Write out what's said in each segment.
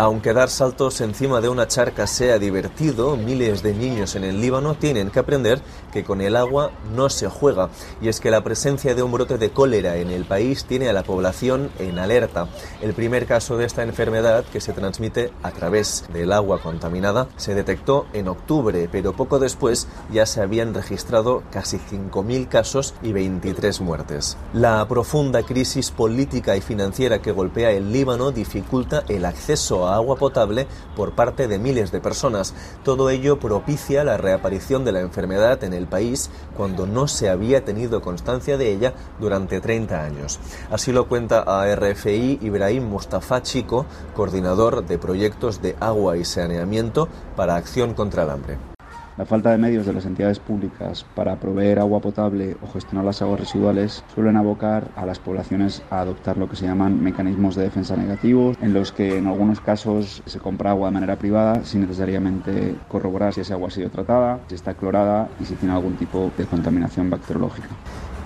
Aunque dar saltos encima de una charca sea divertido, miles de niños en el Líbano tienen que aprender que con el agua no se juega. Y es que la presencia de un brote de cólera en el país tiene a la población en alerta. El primer caso de esta enfermedad, que se transmite a través del agua contaminada, se detectó en octubre, pero poco después ya se habían registrado casi 5.000 casos y 23 muertes. La profunda crisis política y financiera que golpea el Líbano dificulta el acceso a agua potable por parte de miles de personas. Todo ello propicia la reaparición de la enfermedad en el país cuando no se había tenido constancia de ella durante 30 años. Así lo cuenta a RFI Ibrahim Mustafa Chico, coordinador de proyectos de agua y saneamiento para Acción contra el Hambre. La falta de medios de las entidades públicas para proveer agua potable o gestionar las aguas residuales suelen abocar a las poblaciones a adoptar lo que se llaman mecanismos de defensa negativos, en los que en algunos casos se compra agua de manera privada sin necesariamente corroborar si esa agua ha sido tratada, si está clorada y si tiene algún tipo de contaminación bacteriológica.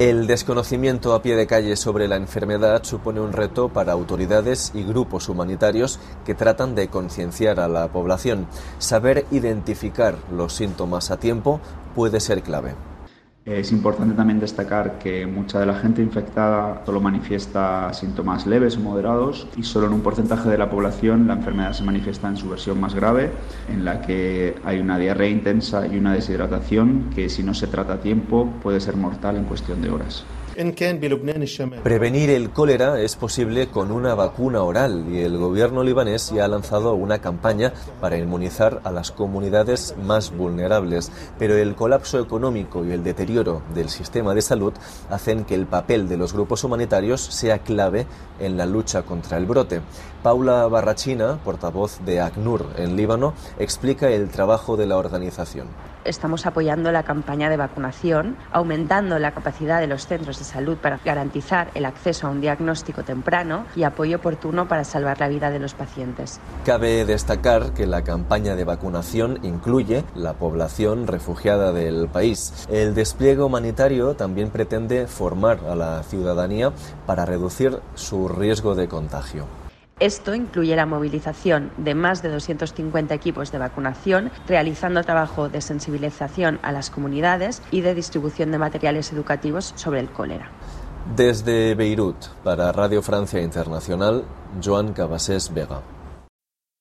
El desconocimiento a pie de calle sobre la enfermedad supone un reto para autoridades y grupos humanitarios que tratan de concienciar a la población. Saber identificar los síntomas a tiempo puede ser clave. Es importante también destacar que mucha de la gente infectada solo manifiesta síntomas leves o moderados y solo en un porcentaje de la población la enfermedad se manifiesta en su versión más grave, en la que hay una diarrea intensa y una deshidratación que si no se trata a tiempo puede ser mortal en cuestión de horas. Prevenir el cólera es posible con una vacuna oral y el gobierno libanés ya ha lanzado una campaña para inmunizar a las comunidades más vulnerables. Pero el colapso económico y el deterioro del sistema de salud hacen que el papel de los grupos humanitarios sea clave en la lucha contra el brote. Paula Barrachina, portavoz de ACNUR en Líbano, explica el trabajo de la organización estamos apoyando la campaña de vacunación, aumentando la capacidad de los centros de salud para garantizar el acceso a un diagnóstico temprano y apoyo oportuno para salvar la vida de los pacientes. Cabe destacar que la campaña de vacunación incluye la población refugiada del país. El despliegue humanitario también pretende formar a la ciudadanía para reducir su riesgo de contagio. Esto incluye la movilización de más de 250 equipos de vacunación, realizando trabajo de sensibilización a las comunidades y de distribución de materiales educativos sobre el cólera. Desde Beirut, para Radio Francia Internacional, Joan Cabasés Vega.